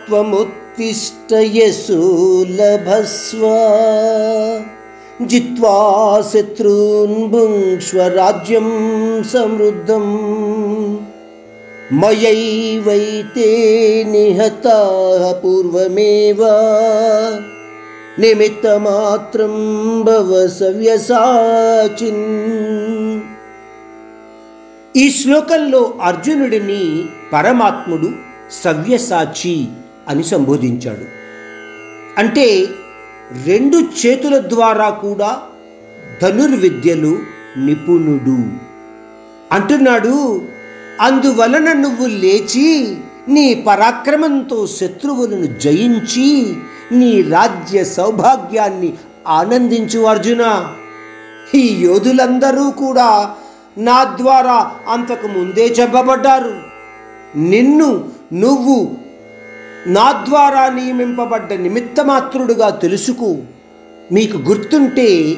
తస్మాత్వముత్తిష్ట యశోలభస్వ జిత్వా శత్రూన్ భుంక్ష్వ రాజ్యం సమృద్ధం మయైవైతే నిహత పూర్వమేవ నిమిత్తమాత్రం భవ సవ్యసాచిన్ ఈ శ్లోకంలో అర్జునుడిని పరమాత్ముడు సవ్యసాచి అని సంబోధించాడు. అంటే రెండు చేతుల ద్వారా కూడా ధనుర్విద్యలు నిపుణుడు. అంటున్నాడు అందువలన నువ్వు లేచి నీ పరాక్రమంతో శత్రువులను జయించి నీ రాజ్య సౌభాగ్యాన్ని ఆనందించు అర్జున. ఈ యోధులందరూ కూడా నా ద్వారా అంతకు ముందే చెప్పబడ్డారు. నిన్ను నువ్వు నా ద్వారా నియమింపబడ్డ నిమిత్తమాత్రుడుగా తెలుసుకో. మీకు గుర్తుంటే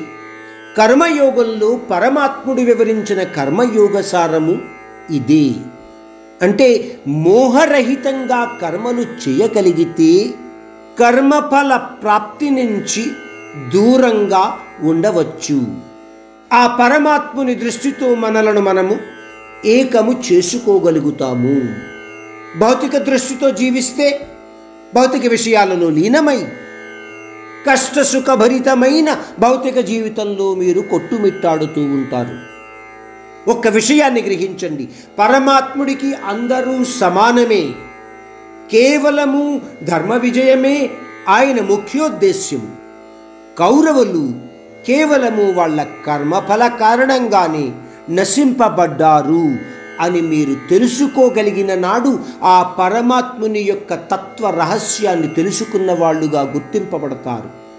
కర్మయోగంలో పరమాత్ముడు వివరించిన కర్మయోగ సారము ఇదే. అంటే మోహరహితంగా కర్మలు చేయగలిగితే కర్మఫల ప్రాప్తి నుంచి దూరంగా ఉండవచ్చు. ఆ పరమాత్ముని దృష్టితో మనలను మనము ఏకము చేసుకోగలుగుతాము. భౌతిక దృష్టితో జీవిస్తే భౌతిక విషయాలలో లీనమై కష్ట సుఖభరితమైన భౌతిక జీవితంలో మీరు కొట్టుమిట్టాడుతూ ఉంటారు. ఒక్క విషయాన్ని గ్రహించండి. పరమాత్ముడికి అందరూ సమానమే. కేవలము ధర్మ విజయమే ఆయన ముఖ్యోద్దేశ్యం కౌరవులు కేవలము వాళ్ళ కర్మఫల కారణంగానే నశింపబడ్డారు అని మీరు తెలుసుకోగలిగిన నాడు ఆ పరమాత్ముని యొక్క తత్వ రహస్యాన్ని తెలుసుకున్న వాళ్ళుగా గుర్తింపబడతారు.